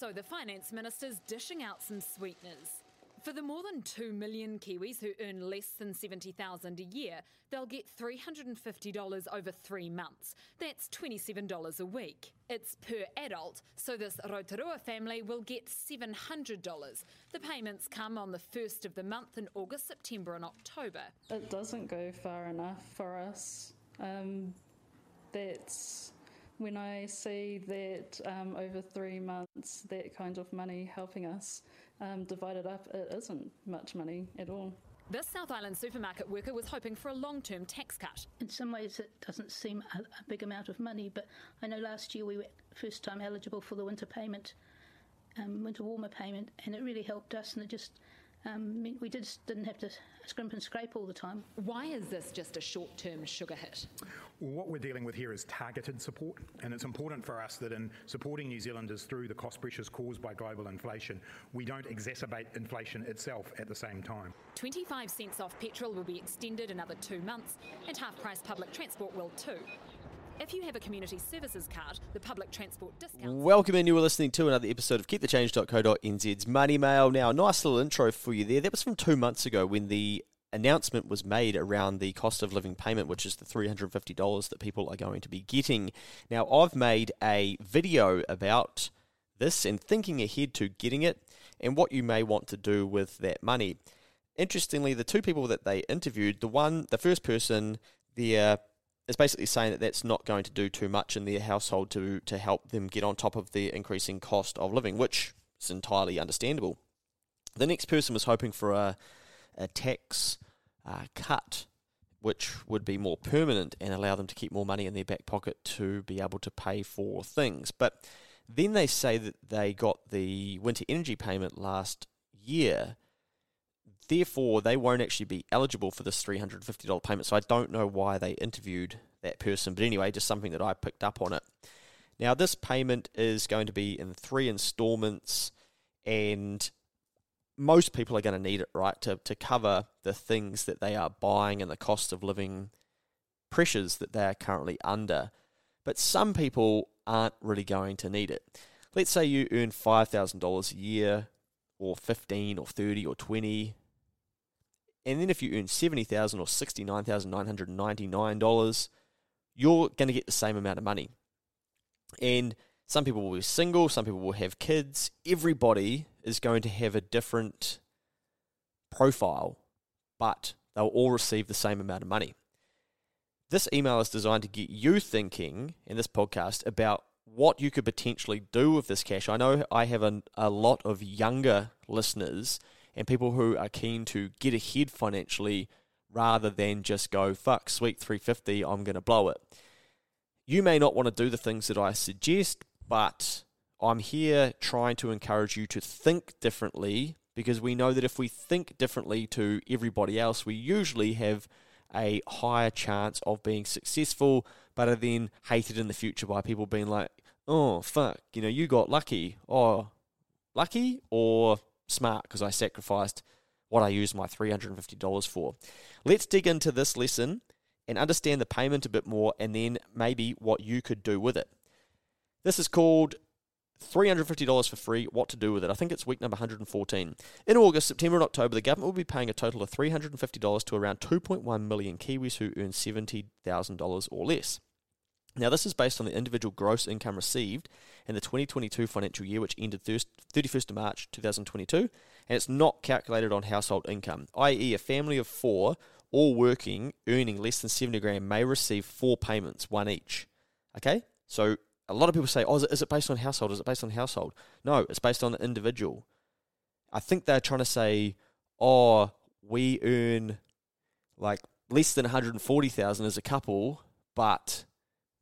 So the finance minister's dishing out some sweeteners. For the more than 2 million Kiwis who earn less than 70,000 a year, they'll get $350 over 3 months. That's $27 a week. It's per adult, so this Rotorua family will get $700. The payments come on the first of the month in August, September and October. It doesn't go far enough for us. Um, that's when I see that um, over three months, that kind of money helping us um, divided up, it isn't much money at all. This South Island supermarket worker was hoping for a long term tax cut. In some ways, it doesn't seem a, a, big amount of money, but I know last year we were first time eligible for the winter payment, um, winter warmer payment, and it really helped us, and it just um, we just didn't have to scrimp and scrape all the time. Why is this just a short term sugar hit? Well, what we're dealing with here is targeted support, and it's important for us that in supporting New Zealanders through the cost pressures caused by global inflation, we don't exacerbate inflation itself at the same time. 25 cents off petrol will be extended another two months, and half price public transport will too. If you have a community services card, the public transport discount. Welcome in. You were listening to another episode of KeepTheChange.co.nz's Money Mail. Now, a nice little intro for you there. That was from two months ago when the announcement was made around the cost of living payment, which is the $350 that people are going to be getting. Now, I've made a video about this and thinking ahead to getting it and what you may want to do with that money. Interestingly, the two people that they interviewed, the one, the first person, their is basically saying that that's not going to do too much in their household to to help them get on top of the increasing cost of living, which is entirely understandable. The next person was hoping for a a tax uh, cut, which would be more permanent and allow them to keep more money in their back pocket to be able to pay for things. But then they say that they got the winter energy payment last year Therefore, they won't actually be eligible for this $350 payment. So I don't know why they interviewed that person. But anyway, just something that I picked up on it. Now, this payment is going to be in three installments, and most people are going to need it, right, to, to cover the things that they are buying and the cost of living pressures that they are currently under. But some people aren't really going to need it. Let's say you earn $5,000 a year, or 15 or 30 or 20 and then if you earn 70,000 or $69,999, you're going to get the same amount of money. And some people will be single, some people will have kids. Everybody is going to have a different profile, but they'll all receive the same amount of money. This email is designed to get you thinking in this podcast about what you could potentially do with this cash. I know I have a, a lot of younger listeners and people who are keen to get ahead financially rather than just go, fuck, sweet 350, I'm going to blow it. You may not want to do the things that I suggest, but I'm here trying to encourage you to think differently because we know that if we think differently to everybody else, we usually have a higher chance of being successful, but are then hated in the future by people being like, oh, fuck, you know, you got lucky. Or lucky? Or smart because I sacrificed what I used my $350 for. Let's dig into this lesson and understand the payment a bit more and then maybe what you could do with it. This is called $350 for free, what to do with it. I think it's week number 114. In August, September, and October, the government will be paying a total of $350 to around 2.1 million Kiwis who earn $70,000 or less. Now, this is based on the individual gross income received in the 2022 financial year, which ended 31st of March 2022, and it's not calculated on household income, i.e., a family of four, all working, earning less than 70 grand, may receive four payments, one each. Okay? So, a lot of people say, oh, is it, is it based on household? Is it based on household? No, it's based on the individual. I think they're trying to say, oh, we earn like less than 140,000 as a couple, but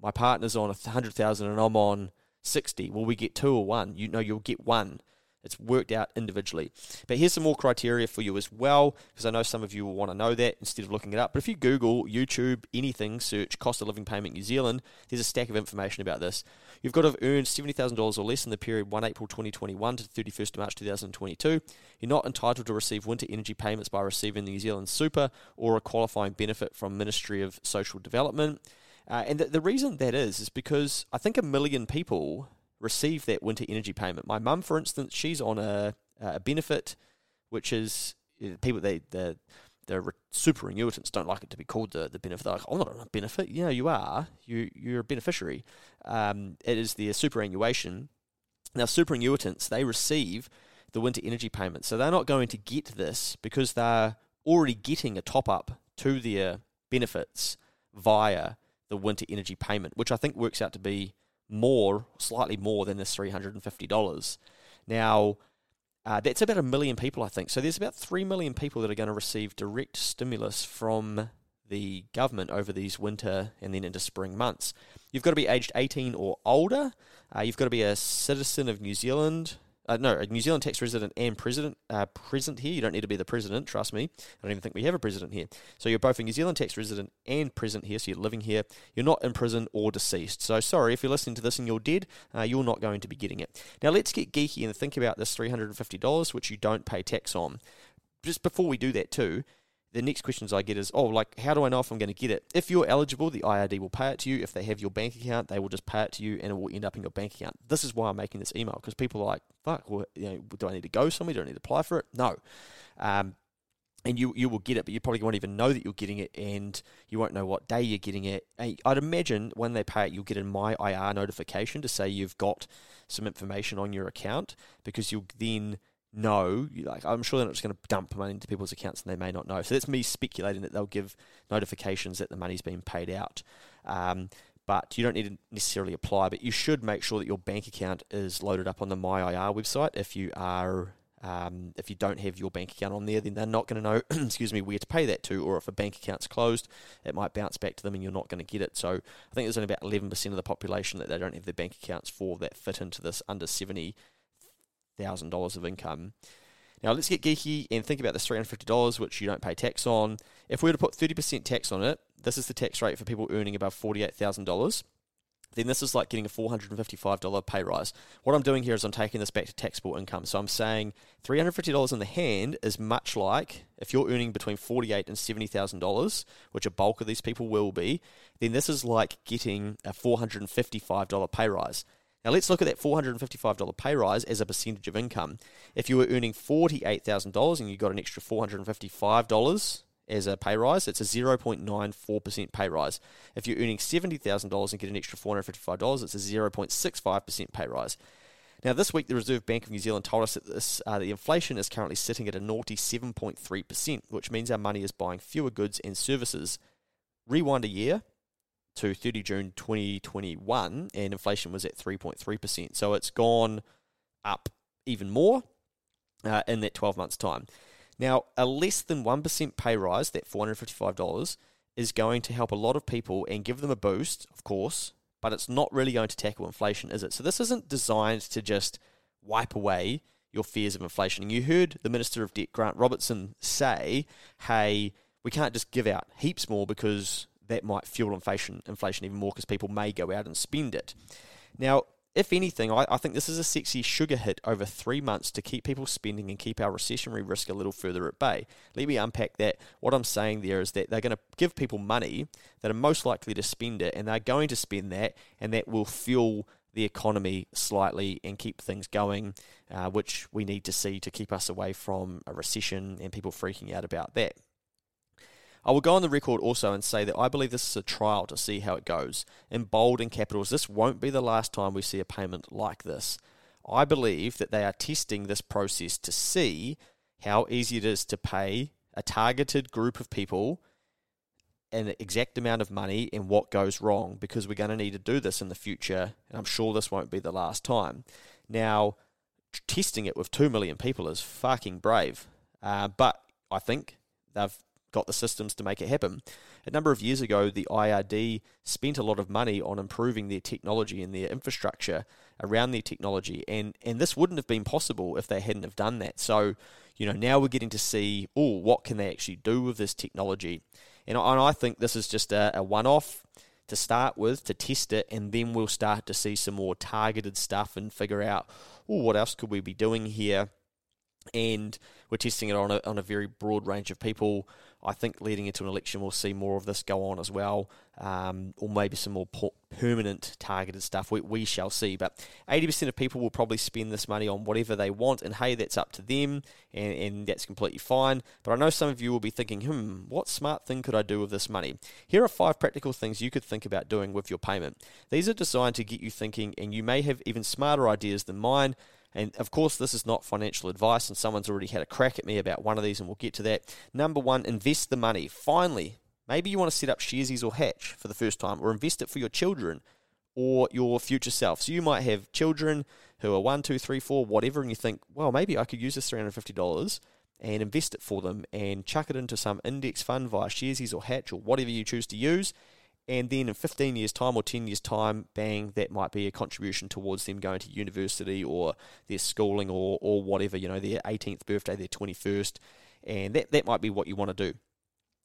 my partner's on a hundred thousand and I'm on sixty. Will we get two or one? You know, you'll get one. It's worked out individually. But here's some more criteria for you as well, because I know some of you will want to know that instead of looking it up. But if you Google, YouTube, anything, search cost of living payment New Zealand, there's a stack of information about this. You've got to have earned $70,000 or less in the period 1 April 2021 to 31st March 2022. You're not entitled to receive winter energy payments by receiving the New Zealand Super or a qualifying benefit from Ministry of Social Development. Uh, and the, the reason that is, is because I think a million people receive that winter energy payment. My mum, for instance, she's on a, a benefit, which is people they the the superannuitants don't like it to be called the, the benefit. They're like, I'm not on a benefit. Know, you are. You, you're a beneficiary. Um, it is the superannuation. Now, superannuitants, they receive the winter energy payment. So they're not going to get this because they're already getting a top up to their benefits via the winter energy payment, which I think works out to be more, slightly more than this $350. Now, uh, that's about a million people, I think. So there's about 3 million people that are going to receive direct stimulus from the government over these winter and then into spring months. You've got to be aged 18 or older. Uh, you've got to be a citizen of New Zealand uh, no, a New Zealand tax resident and president uh, present here. You don't need to be the president, trust me. I don't even think we have a president here. So you're both a New Zealand tax resident and present here, so you're living here. You're not in prison or deceased. So sorry, if you're listening to this and you're dead, uh, you're not going to be getting it. Now let's get geeky and think about this $350, which you don't pay tax on. Just before we do that too, the next questions I get is, oh, like, how do I know if I'm going to get it? If you're eligible, the IRD will pay it to you. If they have your bank account, they will just pay it to you and it will end up in your bank account. This is why I'm making this email because people are like, fuck, well, you know, do I need to go somewhere? Do I need to apply for it? No. Um, and you you will get it, but you probably won't even know that you're getting it, and you won't know what day you're getting it. I'd imagine when they pay it, you'll get a my IR notification to say you've got some information on your account because you'll then know, like I'm sure they're not just going to dump money into people's accounts and they may not know. So that's me speculating that they'll give notifications that the money's been paid out. Um, but you don't need to necessarily apply, but you should make sure that your bank account is loaded up on the MyIR website. If you are, um, if you don't have your bank account on there, then they're not going to know, excuse me, where to pay that to, or if a bank account's closed, it might bounce back to them and you're not going to get it. So I think there's only about 11% of the population that they don't have their bank accounts for that fit into this under 70 thousand dollars of income. Now let's get geeky and think about this three hundred fifty dollars, which you don't pay tax on. If we were to put thirty percent tax on it, this is the tax rate for people earning above forty eight thousand dollars. Then this is like getting a four hundred and fifty five dollar pay rise. What I'm doing here is I'm taking this back to taxable income. So I'm saying three hundred fifty dollars in the hand is much like if you're earning between forty eight and seventy thousand dollars, which a bulk of these people will be. Then this is like getting a four hundred and fifty five dollar pay rise. Now let's look at that $455 pay rise as a percentage of income. If you were earning $48,000 and you got an extra $455 as a pay rise, it's a 0.94% pay rise. If you're earning $70,000 and get an extra $455, it's a 0.65% pay rise. Now, this week, the Reserve Bank of New Zealand told us that this, uh, the inflation is currently sitting at a naughty 7.3%, which means our money is buying fewer goods and services. Rewind a year, to 30 June 2021, and inflation was at 3.3%. So it's gone up even more uh, in that 12 months' time. Now, a less than 1% pay rise, that $455, is going to help a lot of people and give them a boost, of course, but it's not really going to tackle inflation, is it? So this isn't designed to just wipe away your fears of inflation. And you heard the Minister of Debt, Grant Robertson, say, hey, we can't just give out heaps more because that might fuel inflation, inflation even more because people may go out and spend it. Now, if anything, I, I, think this is a sexy sugar hit over three months to keep people spending and keep our recessionary risk a little further at bay. Let me unpack that. What I'm saying there is that they're going to give people money that are most likely to spend it, and they're going to spend that, and that will fuel the economy slightly and keep things going, uh, which we need to see to keep us away from a recession and people freaking out about that. I will go on the record also and say that I believe this is a trial to see how it goes. In bold and capitals, this won't be the last time we see a payment like this. I believe that they are testing this process to see how easy it is to pay a targeted group of people an exact amount of money and what goes wrong because we're going to need to do this in the future and I'm sure this won't be the last time. Now, testing it with 2 million people is fucking brave, uh, but I think they've got the systems to make it happen. A number of years ago, the IRD spent a lot of money on improving their technology and their infrastructure around their technology, and, and this wouldn't have been possible if they hadn't have done that. So, you know, now we're getting to see, oh, what can they actually do with this technology? And and I think this is just a, a one-off to start with to test it, and then we'll start to see some more targeted stuff and figure out, oh, what else could we be doing here? And we're testing it on a, on a very broad range of people. I think leading into an election, we'll see more of this go on as well, um, or maybe some more permanent targeted stuff. We, we shall see. But 80% of people will probably spend this money on whatever they want, and hey, that's up to them, and, and that's completely fine. But I know some of you will be thinking, hmm, what smart thing could I do with this money? Here are five practical things you could think about doing with your payment. These are designed to get you thinking, and you may have even smarter ideas than mine. And of course, this is not financial advice, and someone's already had a crack at me about one of these, and we'll get to that. Number one, invest the money. Finally, maybe you want to set up Sharesies or Hatch for the first time, or invest it for your children or your future self. So you might have children who are one, two, three, four, whatever, and you think, well, maybe I could use this $350 and invest it for them and chuck it into some index fund via Sharesies or Hatch or whatever you choose to use and then in 15 years' time or 10 years' time, bang, that might be a contribution towards them going to university or their schooling or, or whatever, you know, their 18th birthday, their 21st, and that, that might be what you want to do.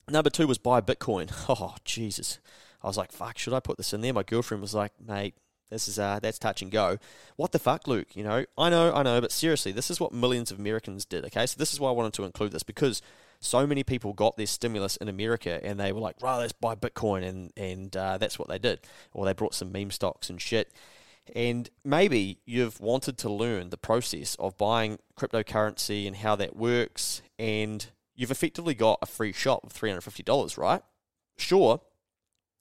Number two was buy Bitcoin. Oh, Jesus. I was like, fuck, should I put this in there? My girlfriend was like, mate, this is uh, that's touch and go. What the fuck, Luke? You know, I know, I know, but seriously, this is what millions of Americans did. Okay, so this is why I wanted to include this because so many people got their stimulus in America and they were like, right, let's buy Bitcoin. And, and uh, that's what they did. Or they brought some meme stocks and shit. And maybe you've wanted to learn the process of buying cryptocurrency and how that works. And you've effectively got a free shot of $350, right? Sure,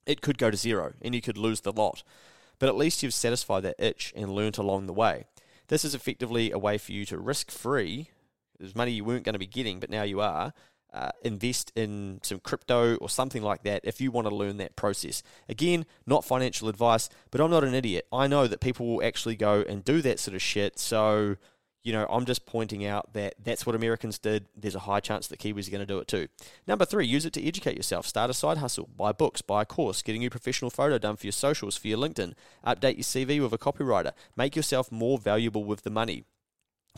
it could go to zero and you could lose the lot. But at least you've satisfied that itch and learnt along the way. This is effectively a way for you to risk free. There's money you weren't going to be getting, but now you are uh, invest in some crypto or something like that if you want to learn that process. Again, not financial advice, but I'm not an idiot. I know that people will actually go and do that sort of shit. So, you know, I'm just pointing out that that's what Americans did. There's a high chance that Kiwis are going to do it too. Number three, use it to educate yourself. Start a side hustle, buy books, buy a course, getting your professional photo done for your socials, for your LinkedIn, update your CV with a copywriter, make yourself more valuable with the money.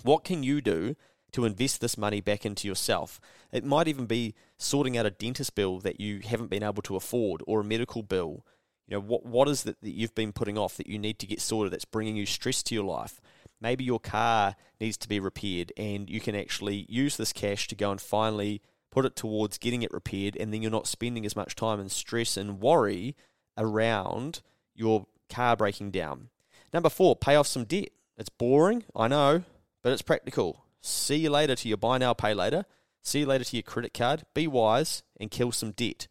What can you do to invest this money back into yourself. It might even be sorting out a dentist bill that you haven't been able to afford or a medical bill. You know, what, what is it that you've been putting off that you need to get sorted that's bringing you stress to your life? Maybe your car needs to be repaired and you can actually use this cash to go and finally put it towards getting it repaired and then you're not spending as much time and stress and worry around your car breaking down. Number four, pay off some debt. It's boring, I know, but it's practical. See you later to your buy now, pay later. See you later to your credit card. Be wise and kill some debt.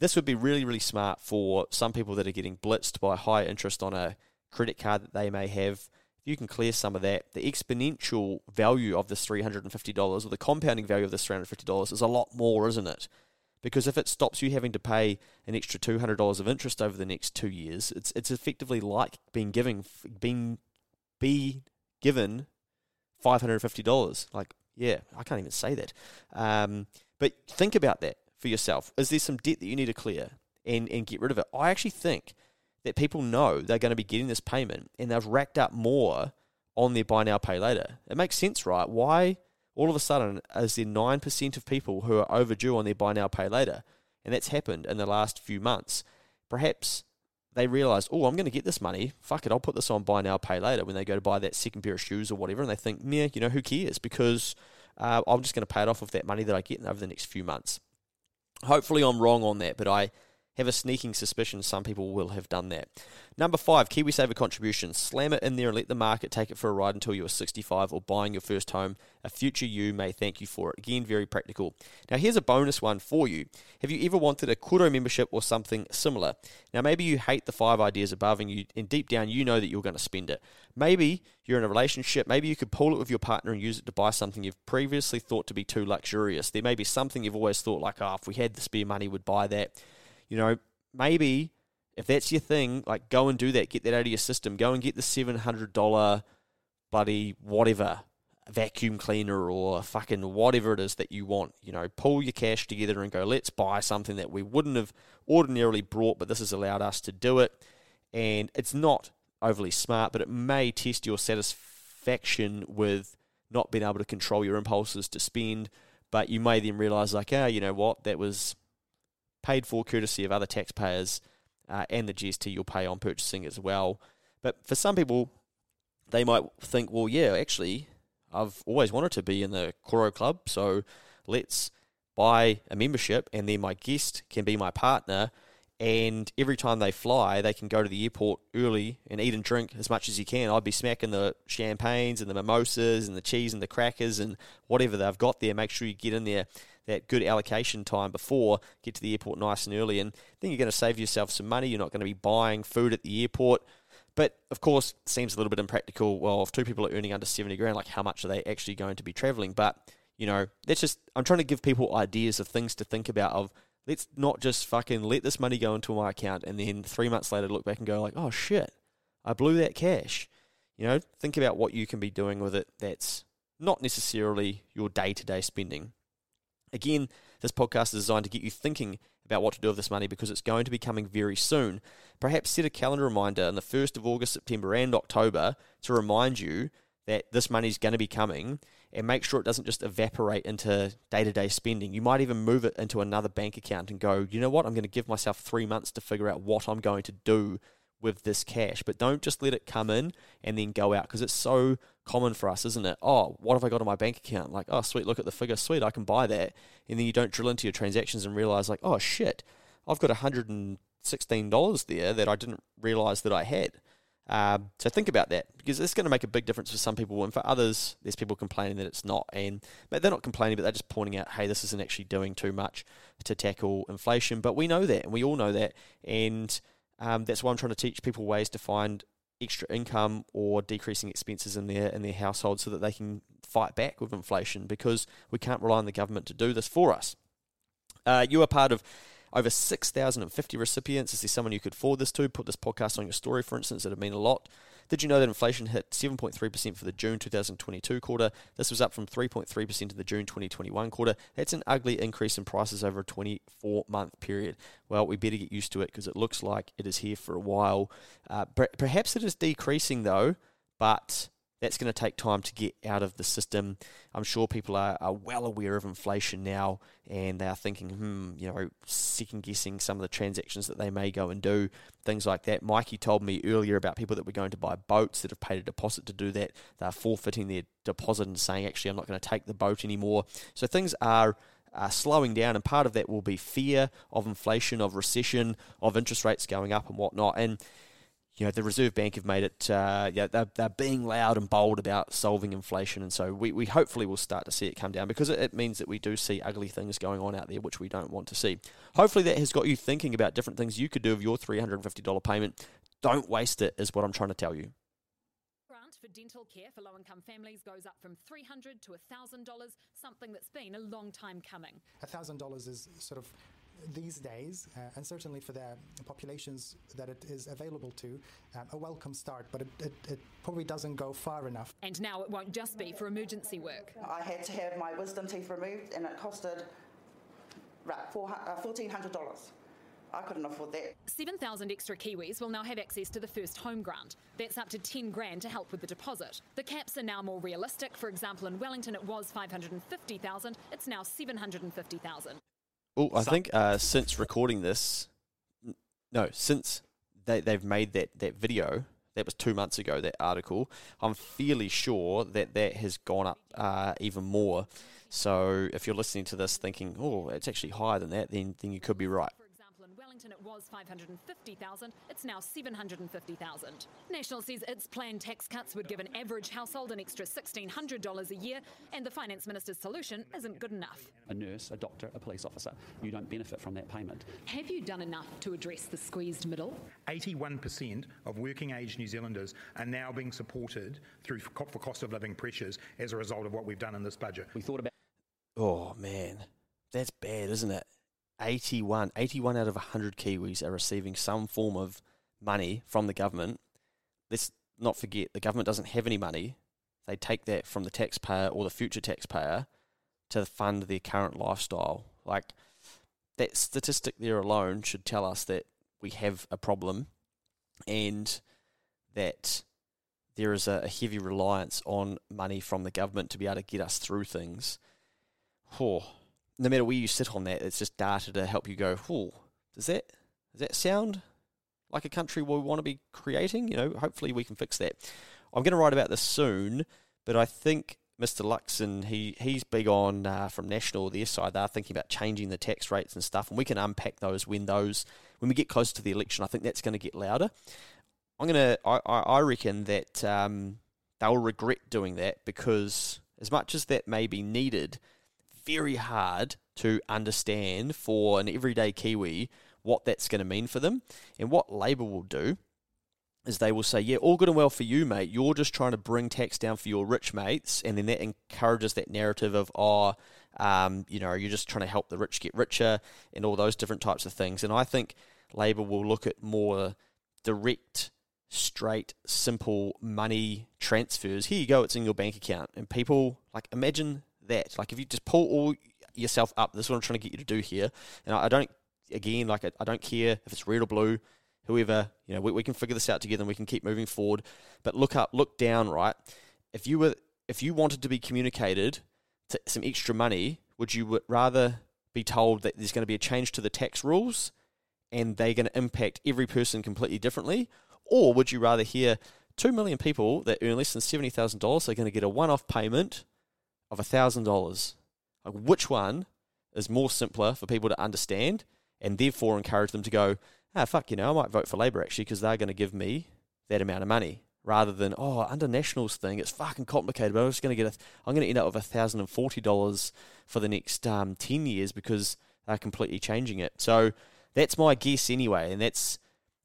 This would be really, really smart for some people that are getting blitzed by high interest on a credit card that they may have. If you can clear some of that, the exponential value of this $350 or the compounding value of this $350 is a lot more, isn't it? Because if it stops you having to pay an extra $200 of interest over the next two years, it's, it's effectively like being giving, being, be given $550. Like, yeah, I can't even say that. Um, but think about that for yourself. Is there some debt that you need to clear and, and get rid of it? I actually think that people know they're going to be getting this payment and they've racked up more on their buy now, pay later. It makes sense, right? Why all of a sudden is there 9% of people who are overdue on their buy now, pay later? And that's happened in the last few months. Perhaps they realize, oh, I'm going to get this money. Fuck it, I'll put this on buy now, pay later when they go to buy that second pair of shoes or whatever. And they think, yeah, you know, who cares? Because uh, I'm just going to pay it off with that money that I get over the next few months. Hopefully, I'm wrong on that, but I have a sneaking suspicion some people will have done that. Number five, KiwiSaver contributions. Slam it in there and let the market take it for a ride until you are 65 or buying your first home. A future you may thank you for it. Again, very practical. Now, here's a bonus one for you. Have you ever wanted a Koru membership or something similar? Now, maybe you hate the five ideas above and you, and deep down, you know that you're going to spend it. Maybe you're in a relationship. Maybe you could pool it with your partner and use it to buy something you've previously thought to be too luxurious. There may be something you've always thought, like, oh, if we had the spare money, we'd buy that. You know, maybe if that's your thing, like go and do that. Get that out of your system. Go and get the seven hundred dollar bloody whatever vacuum cleaner or fucking whatever it is that you want. You know, pull your cash together and go. Let's buy something that we wouldn't have ordinarily brought, but this has allowed us to do it. And it's not overly smart, but it may test your satisfaction with not being able to control your impulses to spend. But you may then realize, like, ah, oh, you know what, that was paid for courtesy of other taxpayers uh, and the GST you'll pay on purchasing as well. But for some people, they might think, well, yeah, actually, I've always wanted to be in the Koru Club, so let's buy a membership, and then my guest can be my partner. And every time they fly, they can go to the airport early and eat and drink as much as you can. I'd be smacking the champagnes and the mimosas and the cheese and the crackers and whatever they've got there. Make sure you get in there that good allocation time before, get to the airport nice and early, and then you're going to save yourself some money. You're not going to be buying food at the airport. But of course, seems a little bit impractical. Well, if two people are earning under 70 grand, like how much are they actually going to be traveling? But, you know, that's just, I'm trying to give people ideas of things to think about of, let's not just fucking let this money go into my account and then three months later look back and go like, oh shit, I blew that cash. You know, think about what you can be doing with it that's not necessarily your day to day spending. Again, this podcast is designed to get you thinking about what to do with this money because it's going to be coming very soon. Perhaps set a calendar reminder in the 1st of August, September, and October to remind you that this money is going to be coming and make sure it doesn't just evaporate into day to day spending. You might even move it into another bank account and go, you know what, I'm going to give myself three months to figure out what I'm going to do with this cash. But don't just let it come in and then go out because it's so common for us, isn't it? Oh, what have I got on my bank account? Like, oh, sweet, look at the figure, sweet, I can buy that. And then you don't drill into your transactions and realize, like, oh, shit, I've got $116 there that I didn't realize that I had. Um, so think about that because it's going to make a big difference for some people, and for others, there's people complaining that it's not. And they're not complaining, but they're just pointing out, hey, this isn't actually doing too much to tackle inflation. But we know that, and we all know that, and um, that's why I'm trying to teach people ways to find extra income or decreasing expenses in their in their household so that they can fight back with inflation because we can't rely on the government to do this for us. Uh, you are part of over 6,050 recipients. Is there someone you could forward this to? Put this podcast on your story, for instance. It would mean a lot. Did you know that inflation hit 7.3% for the June 2022 quarter? This was up from 3.3% in the June 2021 quarter. That's an ugly increase in prices over a 24 month period. Well, we better get used to it because it looks like it is here for a while. Uh, perhaps it is decreasing though, but that's going to take time to get out of the system. I'm sure people are, are well aware of inflation now and they are thinking, hmm, you know, second guessing some of the transactions that they may go and do, things like that. Mikey told me earlier about people that were going to buy boats that have paid a deposit to do that. They're forfeiting their deposit and saying, actually, I'm not going to take the boat anymore. So things are uh, slowing down, and part of that will be fear of inflation, of recession, of interest rates going up and whatnot. And you know, the Reserve Bank have made it, uh, yeah, they're, they're being loud and bold about solving inflation. And so we, we hopefully will start to see it come down because it, it, means that we do see ugly things going on out there, which we don't want to see. Hopefully that has got you thinking about different things you could do with your $350 payment. Don't waste it, is what I'm trying to tell you. Grant for dental care for low income families goes up from $300 to $1,000, something that's been a long time coming. $1,000 is sort of these days, uh, and certainly for the populations that it is available to, um, a welcome start, but it, it, it, probably doesn't go far enough. And now it won't just be for emergency work. I had to have my wisdom teeth removed, and it costed right, $1,400. Uh, I couldn't afford that. 7,000 extra Kiwis will now have access to the first home grant. That's up to 10 grand to help with the deposit. The caps are now more realistic. For example, in Wellington it was 550,000, it's now 750,000. Oh, I think uh, since recording this, no, since they, they've made that, that video, that was two months ago, that article, I'm fairly sure that that has gone up uh, even more. So if you're listening to this thinking, oh, it's actually higher than that, then, then you could be right. Wellington it was 550,000, it's now 750,000. National says its planned tax cuts would give an average household an extra $1,600 a year, and the Finance Minister's solution isn't good enough. A nurse, a doctor, a police officer, you don't benefit from that payment. Have you done enough to address the squeezed middle? 81% of working age New Zealanders are now being supported through for cost of living pressures as a result of what we've done in this budget. We thought about. Oh, man. That's bad, isn't it? 81, 81 out of 100 Kiwis are receiving some form of money from the government. Let's not forget, the government doesn't have any money. They take that from the taxpayer or the future taxpayer to fund their current lifestyle. Like, that statistic there alone should tell us that we have a problem and that there is a, heavy reliance on money from the government to be able to get us through things. Oh, no matter where you sit on that, it's just data to help you go, oh, does that does that sound like a country we want to be creating? You know, hopefully we can fix that. I'm going to write about this soon, but I think Mr. Luxon, he he's big on uh, from National their side. They're thinking about changing the tax rates and stuff, and we can unpack those when those when we get closer to the election. I think that's going to get louder. I'm gonna I, I reckon that um, they'll regret doing that because as much as that may be needed, very hard to understand for an everyday Kiwi what that's going to mean for them. And what Labor will do is they will say, yeah, all good and well for you, mate. You're just trying to bring tax down for your rich mates. And then that encourages that narrative of, oh, um, you know, you're just trying to help the rich get richer and all those different types of things. And I think Labor will look at more direct, straight, simple money transfers. Here you go, it's in your bank account. And people, like, imagine that. Like, if you just pull all yourself up, this is what I'm trying to get you to do here. And I, I don't, again, like, I, I don't care if it's red or blue whoever, you know, we, we can figure this out together and we can keep moving forward. But look up, look down, right? If you were, if you wanted to be communicated to some extra money, would you rather be told that there's going to be a change to the tax rules and they're going to impact every person completely differently? Or would you rather hear 2 million people that earn less than $70,000 are going to get a one off payment of $1,000? Like, which one is more simpler for people to understand and therefore encourage them to go, ah, fuck, you know, I might vote for Labor actually because they're going to give me that amount of money rather than, oh, under Nationals thing, it's fucking complicated, but I'm just going to get a, I'm going to end up with $1,040 for the next um, 10 years because they're completely changing it. So that's my guess anyway, and that's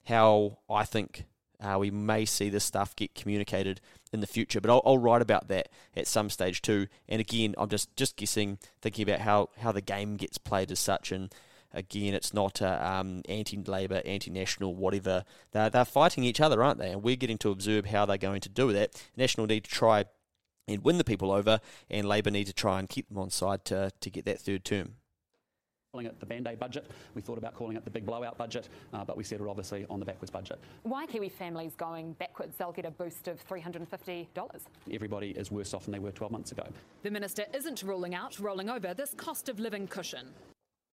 how I think uh, we may see this stuff get communicated in the future. But I'll, I'll, write about that at some stage too. And again, I'm just just guessing, thinking about how, how the game gets played as such, and Again, it's not uh, um, anti-Labor, anti-National, whatever. They're, they're fighting each other, aren't they? And we're getting to observe how they're going to do that. National need to try and win the people over, and Labor need to try and keep them on side to, to get that third term calling it the band-aid budget. We thought about calling it the big blowout budget, uh, but we settled obviously on the backwards budget. Why are Kiwi families going backwards? They'll get a boost of $350. Everybody is worse off than they were 12 months ago. The Minister isn't ruling out rolling over this cost of living cushion.